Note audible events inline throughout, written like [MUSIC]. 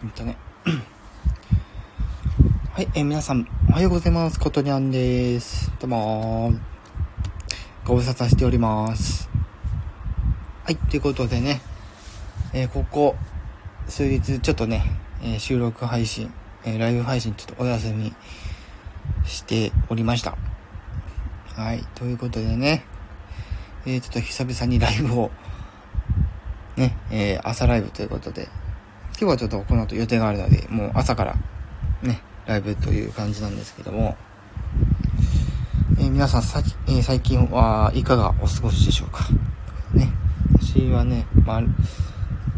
うんとね。[COUGHS] はい、えー、皆さん、おはようございます。ことにゃんです。どうもご無沙汰しております。はい、ということでね、えー、ここ、数日ちょっとね、えー、収録配信、えー、ライブ配信ちょっとお休みしておりました。はい、ということでね、えー、ちょっと久々にライブを、ね、えー、朝ライブということで、今日はちょっとこの後予定があるので、もう朝からね、ライブという感じなんですけども、えー、皆さんさ、えー、最近はいかがお過ごしでしょうか？ね、私はね、まあ、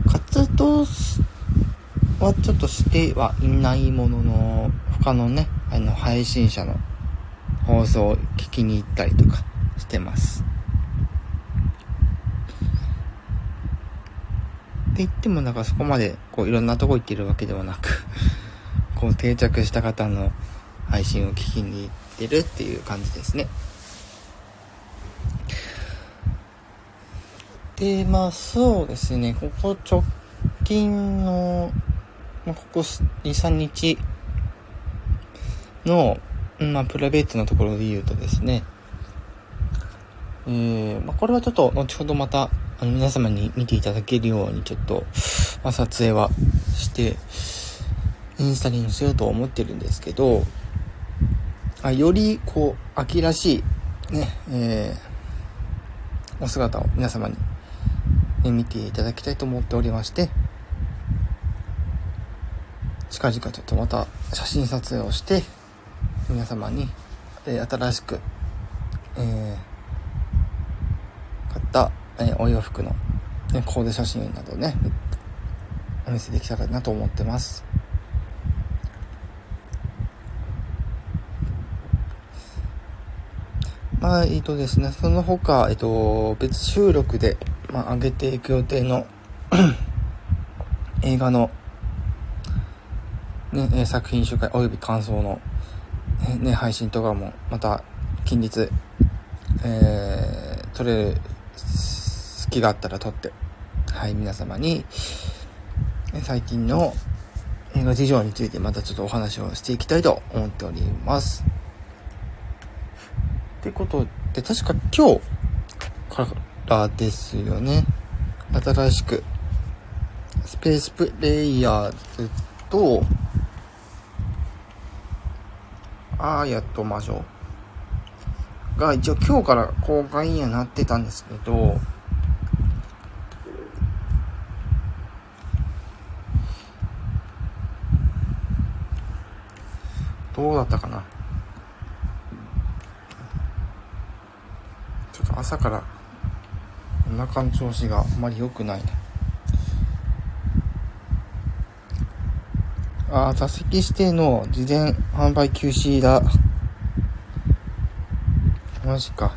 活動はちょっとしてはいないものの、他のね、あの、配信者の放送を聞きに行ったりとかしてます。って言ってもなんかそこまでこういろんなとこ行ってるわけではなく [LAUGHS] こう定着した方の配信を聞きに行ってるっていう感じですね。で、まあそうですね、ここ直近の、まあ、ここ2、3日の、まあプライベートなところで言うとですね、えー、まあこれはちょっと後ほどまたあの皆様に見ていただけるようにちょっと、まあ、撮影はしてインスタに載せようと思ってるんですけどあよりこう秋らしいねえー、お姿を皆様に、ね、見ていただきたいと思っておりまして近々ちょっとまた写真撮影をして皆様に、えー、新しく、えー、買ったえお洋服の、ね、コーデ写真などね、お見せできたらなと思ってます。まあ、えっとですね、その他、えっと、別収録で、まあ、上げていく予定の [CLEARS THROAT] 映画の、ね、作品紹介及び感想の、ね、配信とかも、また、近日、えー、撮れる気があったら撮って、はい、皆様に、最近の映画事情についてまたちょっとお話をしていきたいと思っております。ってことで、確か今日からですよね。新しく、スペースプレイヤーズと、アーヤと魔女が一応今日から公開にはなってたんですけど、どうだったかな？ちょっと朝からお腹の調子があまり良くないね。ああ座席指定の事前販売休止だ。マジか。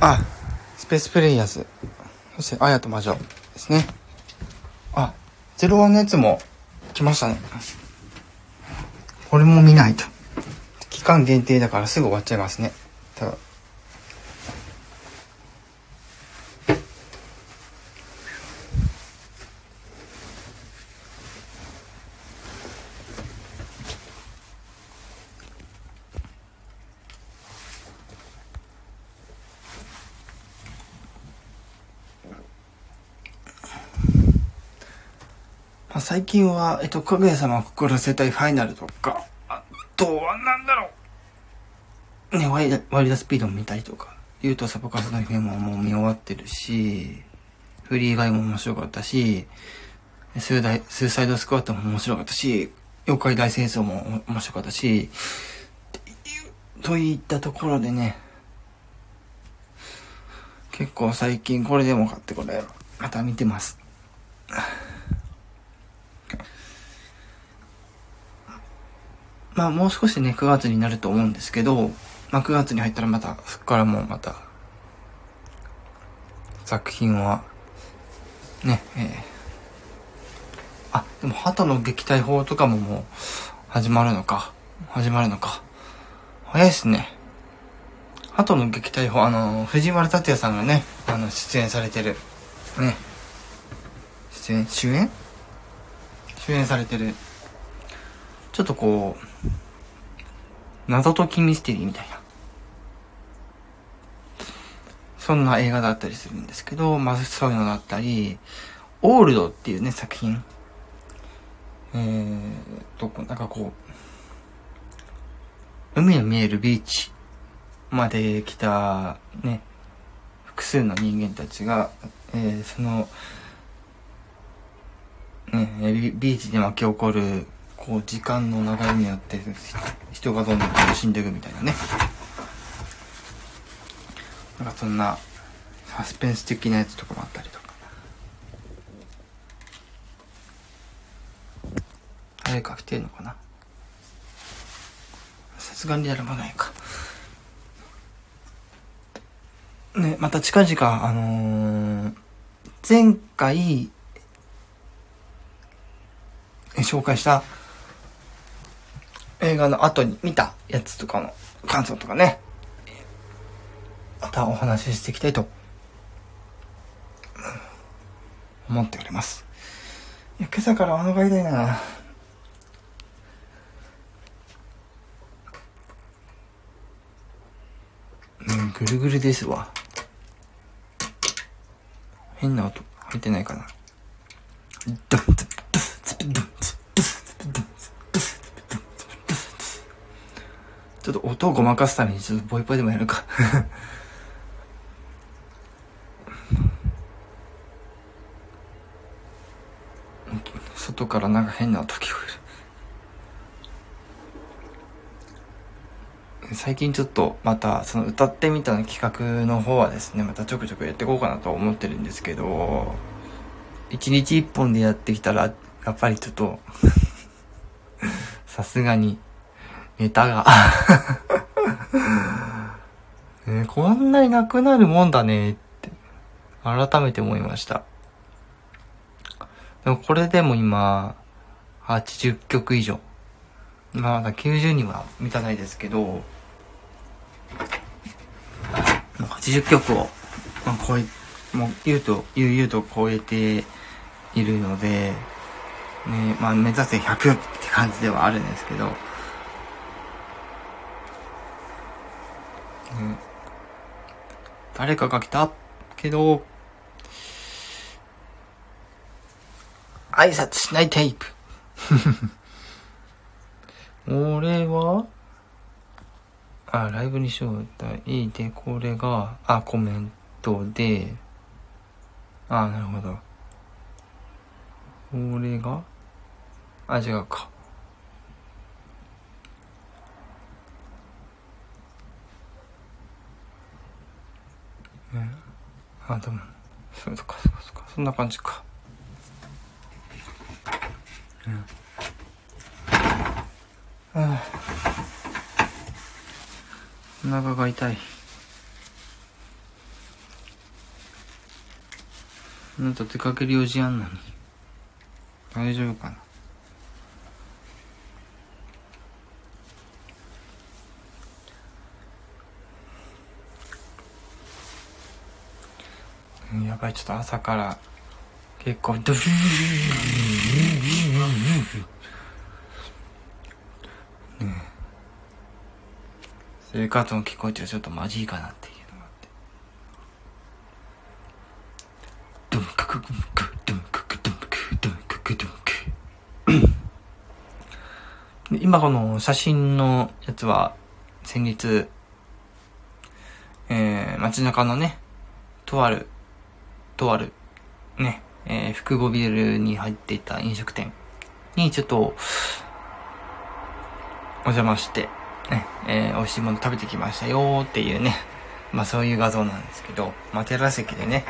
あスペースプレイヤーズ。そしてあやと魔女ですね。01のやつも来ましたね。これも見ないと。期間限定だからすぐ終わっちゃいますね。ただ。最近は、えっと、かぐや様を心せたいファイナルとか、あとはなんだろう。ね、ワイワイルドスピードも見たりとか、言うとサポカスの FM ももう見終わってるし、フリー以外も面白かったし、スーダイスーサイドスクワットも面白かったし、妖怪大戦争も面白かったし、といったところでね、結構最近これでも買ってこれ、また見てます。まあもう少しね、9月になると思うんですけど、まあ9月に入ったらまた、そこからもうまた、作品は、ね、えー、あ、でも鳩の撃退法とかももう、始まるのか。始まるのか。早いっすね。鳩の撃退法、あの、藤丸達也さんがね、あの、出演されてる、ね、出演、主演？主演されてる、ちょっとこう、謎解きミステリーみたいな。そんな映画だったりするんですけど、まあそういうのだったり、オールドっていうね、作品。えーと、なんかこう、海の見えるビーチまで来たね、複数の人間たちが、えー、その、ね、ビーチで巻き起こる、こう、時間の流れによって、人がどんどん死んでいくみたいなね。なんかそんな、サスペンス的なやつとかもあったりとか。誰か来てんのかなさすがに誰もないか。ね、また近々、あのー、前回、紹介した映画の後に見たやつとかの感想とかね、またお話ししていきたいと思っております。今朝からお腹痛いなうん、ぐるぐるですわ。変な音入ってないかな。ドンちょっと音をごまかすためにちょっとボイボイでもやるか。外からなんか変な音聞こえる。最近ちょっとまたその歌ってみたの企画の方はですねまたちょくちょくやっていこうかなと思ってるんですけど一日一本でやってきたらやっぱりちょっとさすがにネタが。[LAUGHS] ね、こんなになくなるもんだね。って改めて思いました。でもこれでも今、80曲以上。まだ90には満たないですけど、80曲を、まあ、超え、もう言うと、言う言うと超えているので、ね、まあ目指せ100って感じではあるんですけど、誰かが来たけど、挨拶しないテープ。[LAUGHS] 俺は、あ、ライブに招待で、これが、あ、コメントで、あ、なるほど。これが、あ、違うか。ね、あ、でも、そうか、そうか、そうか、そんな感じか。うん、あお腹が痛い。なんと出かける用事あんのに。大丈夫かな？やばいちょっと朝から結構ドゥフね生活音聞こえてちょっとマジいかなっていうのがあって。ドンクククドンククドンクドンククドンク今この写真のやつは先日えー、街中のねとあるとあるねえー、複合ビルに入っていた飲食店にちょっと、お邪魔して、ね、えー、美味しいもの食べてきましたよっていうね、[LAUGHS] まあそういう画像なんですけど、まあテラ席でね、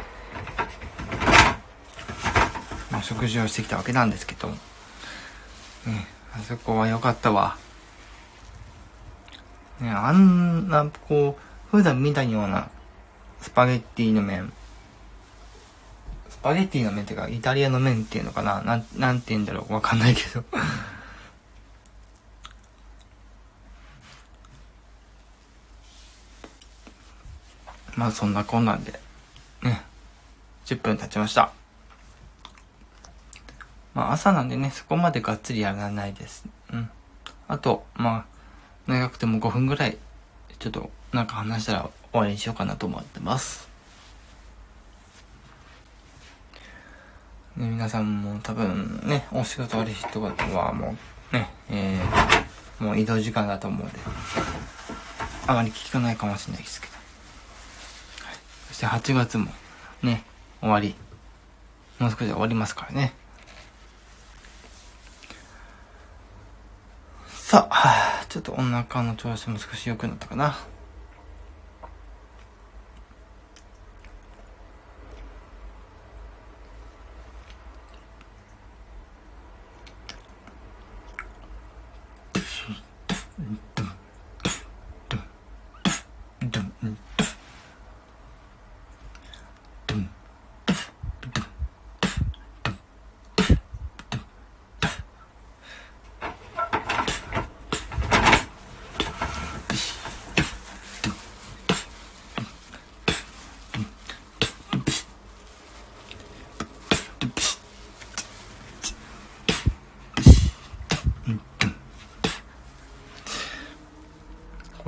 まあ食事をしてきたわけなんですけど、ね、あそこは良かったわ。ね、あんな、こう、普段見たようなスパゲッティの麺、スパゲッティの麺っていうか、イタリアの麺っていうのかな？なん、なんて言うんだろうわかんないけど [LAUGHS] まあそんなこんなんで、ね。10分経ちました。まあ朝なんでね、そこまでがっつりやらないです。うん。あと、まあ、長くても5分ぐらい、ちょっとなんか話したら終わりにしようかなと思ってます。ね、皆さんも多分ね、お仕事ある人はもうね、えー、もう移動時間だと思うんで、あまり聞かないかもしれないですけど。はい、そして8月もね、終わり。もう少しで終わりますからね。さあ、ちょっとお腹の調子も少し良くなったかな。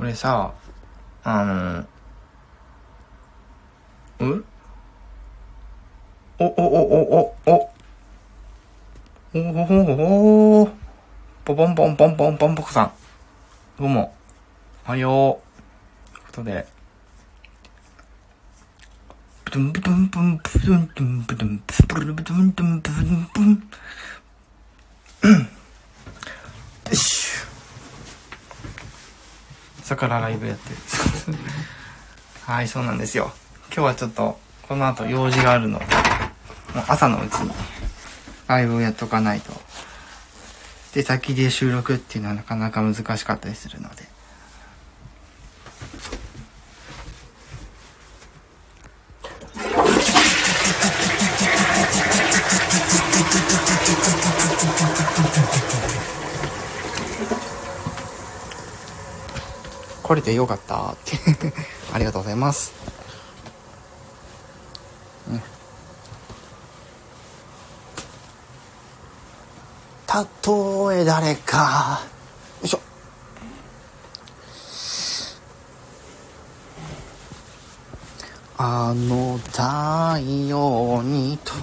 これさ、あの、う？んお、お、お、お、お、お、お、お、お、ポポンポンポンポンポンポコさん。どうも。おはよう。ということで、ブドンブドンブンブドンブンブドンブドンブドンブドンブドンブン。よし。朝からライブやってる。[LAUGHS] はい、そうなんですよ。今日はちょっと、この後用事があるので、もう朝のうちにライブをやっとかないと。で、先で収録っていうのはなかなか難しかったりするので。れてよかったって [LAUGHS] ありがとうございます。ね、たとえ誰か、よいしょ。あの太陽にと、よ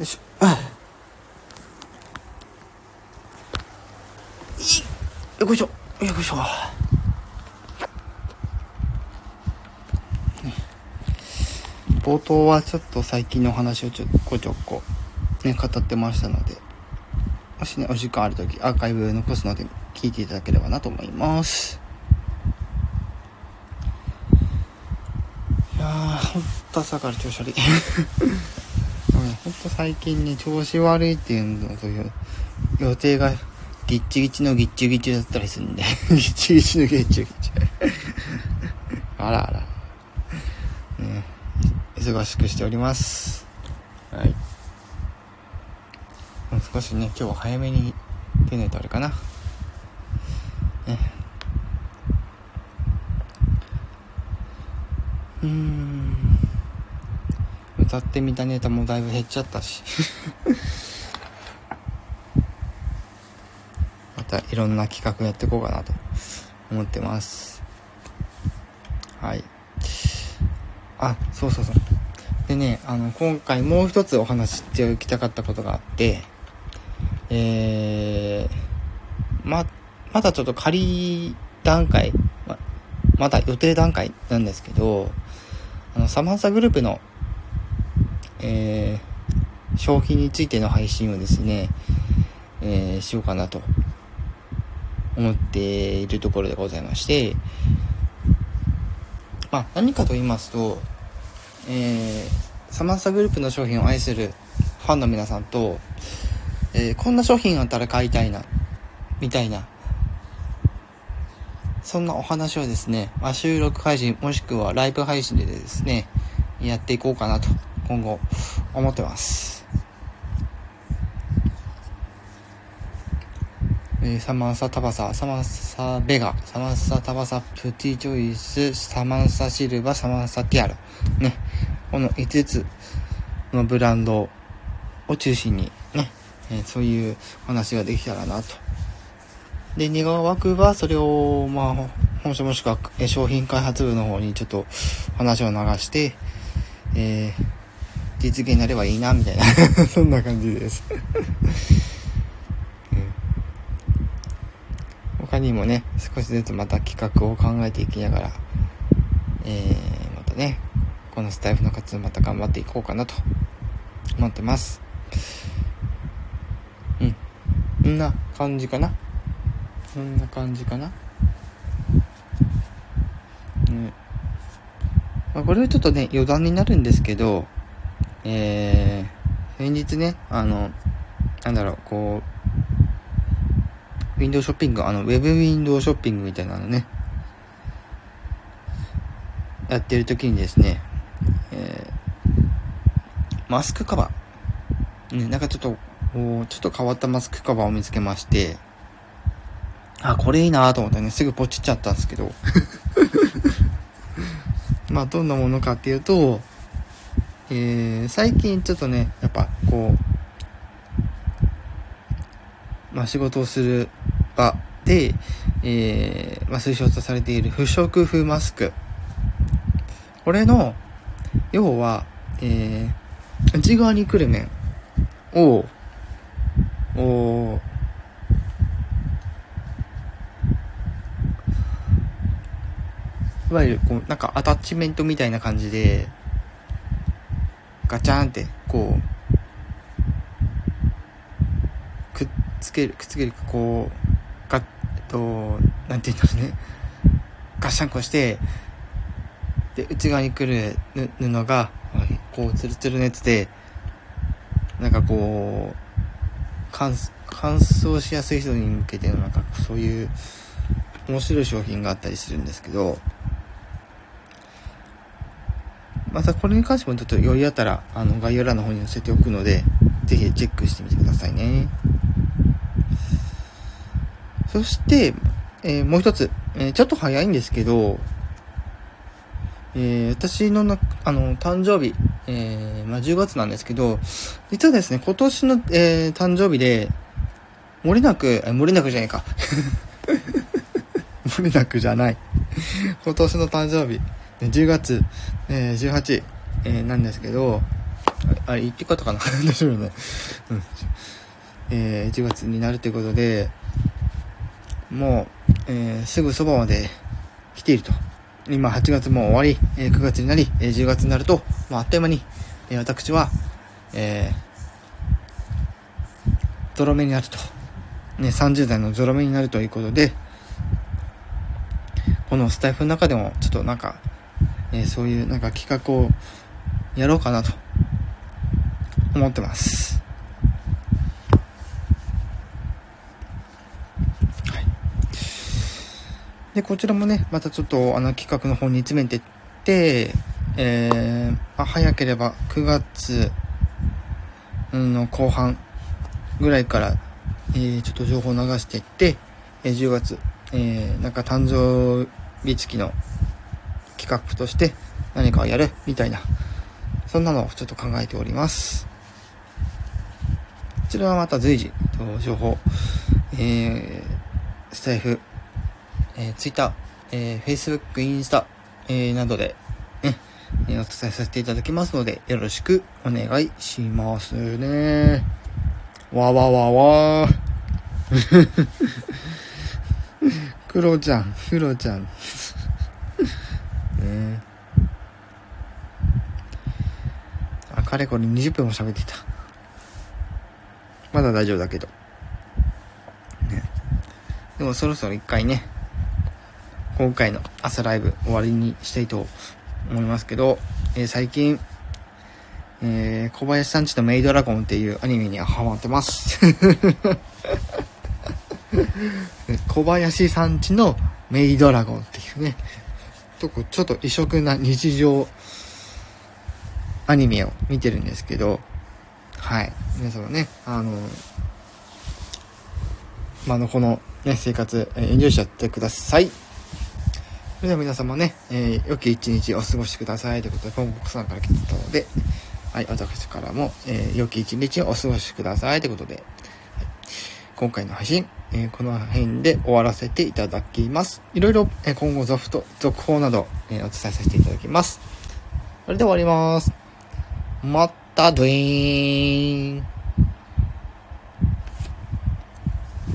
いしょ。よいしょ。よいしょ。冒頭はちょっと最近のお話をちょこちょこね、語ってましたので、もしね、お時間ある時、アーカイブ残すので聞いていただければなと思います。いやー、ほんと朝から調子悪い。[LAUGHS] ほんと最近ね、調子悪いっていうのと予定がギッチギチのギッチギチだったりするんで [LAUGHS] ギッチギチのギッチギチ [LAUGHS] あらあら。忙しくしております。はい。もう少しね、今日は早めに出ないとあれかな。ね。うーん。歌ってみたネタもだいぶ減っちゃったし。[LAUGHS] またいろんな企画やっていこうかなと思ってます。はい。あ、そうそうそう。でね、あの、今回もう一つお話しておきたかったことがあって、えー、ま、まだちょっと仮段階、ま、まだ予定段階なんですけど、あの、サマンサグループの、えー、商品についての配信をですね、えー、しようかなと思っているところでございまして、まあ、何かと言いますと、えー、サマンサグループの商品を愛するファンの皆さんと、えー、こんな商品あったら買いたいな、みたいな、そんなお話をですね、まあ、収録配信もしくはライブ配信でですね、やっていこうかなと、今後思ってます。えー、サマンサタバサ、サマンサベガ、サマンサタバサプティチョイス、サマンサシルバ、サマンサティアラ。ね。この5つのブランドを中心にね、えー、そういう話ができたらなと。で、2側枠はそれを、まあ、本社もしくは、商品開発部の方にちょっと話を流して、えー、実現になればいいな、みたいな [LAUGHS] そんな感じです他にもね、少しずつまた企画を考えていきながら、えー、またね、このスタイフの活動また頑張っていこうかなと思ってます。うん。こんな感じかな？こんな感じかな？ね。まあ、これはちょっとね、余談になるんですけど、えー、先日ね、あの、なんだろう、こう、ウィンドウショッピング、あの、ウェブウィンドウショッピングみたいなのね、やってる時にですね、えー、マスクカバー、ね、なんかちょっと、ちょっと変わったマスクカバーを見つけまして、あ、これいいなと思ってね、すぐポチっちゃったんですけど。[LAUGHS] まあ、どんなものかっていうと、えー、最近ちょっとね、やっぱこう、まあ仕事をする場で、えー、まあ推奨とされている不織布マスク。これの、要は、えー、内側に来る面を、おいわゆるこうなんかアタッチメントみたいな感じでガチャンってこうくっつけるくっつけるかこうとなんて言うんだろうねガシャンコしてで内側に来る布がこうツルツルのやつでなんかこう乾燥しやすい人に向けてのなんかそういう面白い商品があったりするんですけどまたこれに関してもちょっと余裕あったら、あの、概要欄の方に載せておくので、ぜひチェックしてみてくださいね。そして、えー、もう一つ、えー、ちょっと早いんですけど、えー、私のな、あの、誕生日、えー、まあ、10月なんですけど、実はですね、今年の、えー、誕生日で、漏れなく、え漏れなくじゃないか。[LAUGHS] 漏れなくじゃない。今年の誕生日、10月、えー、18、えー、なんですけど、あれ、言って方かな [LAUGHS] 大丈夫ね。うん。えー、10月になるということで、もう、えー、すぐそばまで来ていると。今、8月も終わり、えー、9月になり、えー、10月になると、まあ、あっという間に、えー、私は、えー、ゾロ目になると。ね、30代のゾロ目になるということで、このスタイフの中でも、ちょっとなんか、えー、そういうなんか企画をやろうかなと思ってます。はい。で、こちらもね、またちょっとあの企画の方に詰めてって、えー、まあ、早ければ9月の後半ぐらいから、えー、ちょっと情報を流していって、えー、10月、えー、なんか誕生日付きの企画として何かをやるみたいな、そんなのをちょっと考えております。こちらはまた随時、情報、えー、スタイフ、えー、ツイッター、えー、フェイスブック、インスタ、えー、などで、ね、お伝えさせていただきますので、よろしくお願いしますね。わわわわー。[LAUGHS] クロちゃん、クロちゃん。ねあかれこれ20分も喋ってたまだ大丈夫だけどねでもそろそろ一回ね今回の朝ライブ終わりにしたいと思いますけど、えー、最近、えー、小林さんちのメイドラゴンっていうアニメにはハマってます [LAUGHS] 小林さんちのメイドラゴンっていうね、ちょっと異色な日常アニメを見てるんですけど、はい。皆様ね、あの、まあ、の、このね、生活、えー、エンジョイしちゃってください。それでは皆様ね、えー、良き一日お過ごしくださいということで、ポンポクさんから来てたので、はい、私からも、えー、良き一日をお過ごしください。ということで、はい、今回の配信、えー、この辺で終わらせていただきます。いろいろ、えー、今後続と続報など、え、お伝えさせていただきます。それでは終わります。またどいーん。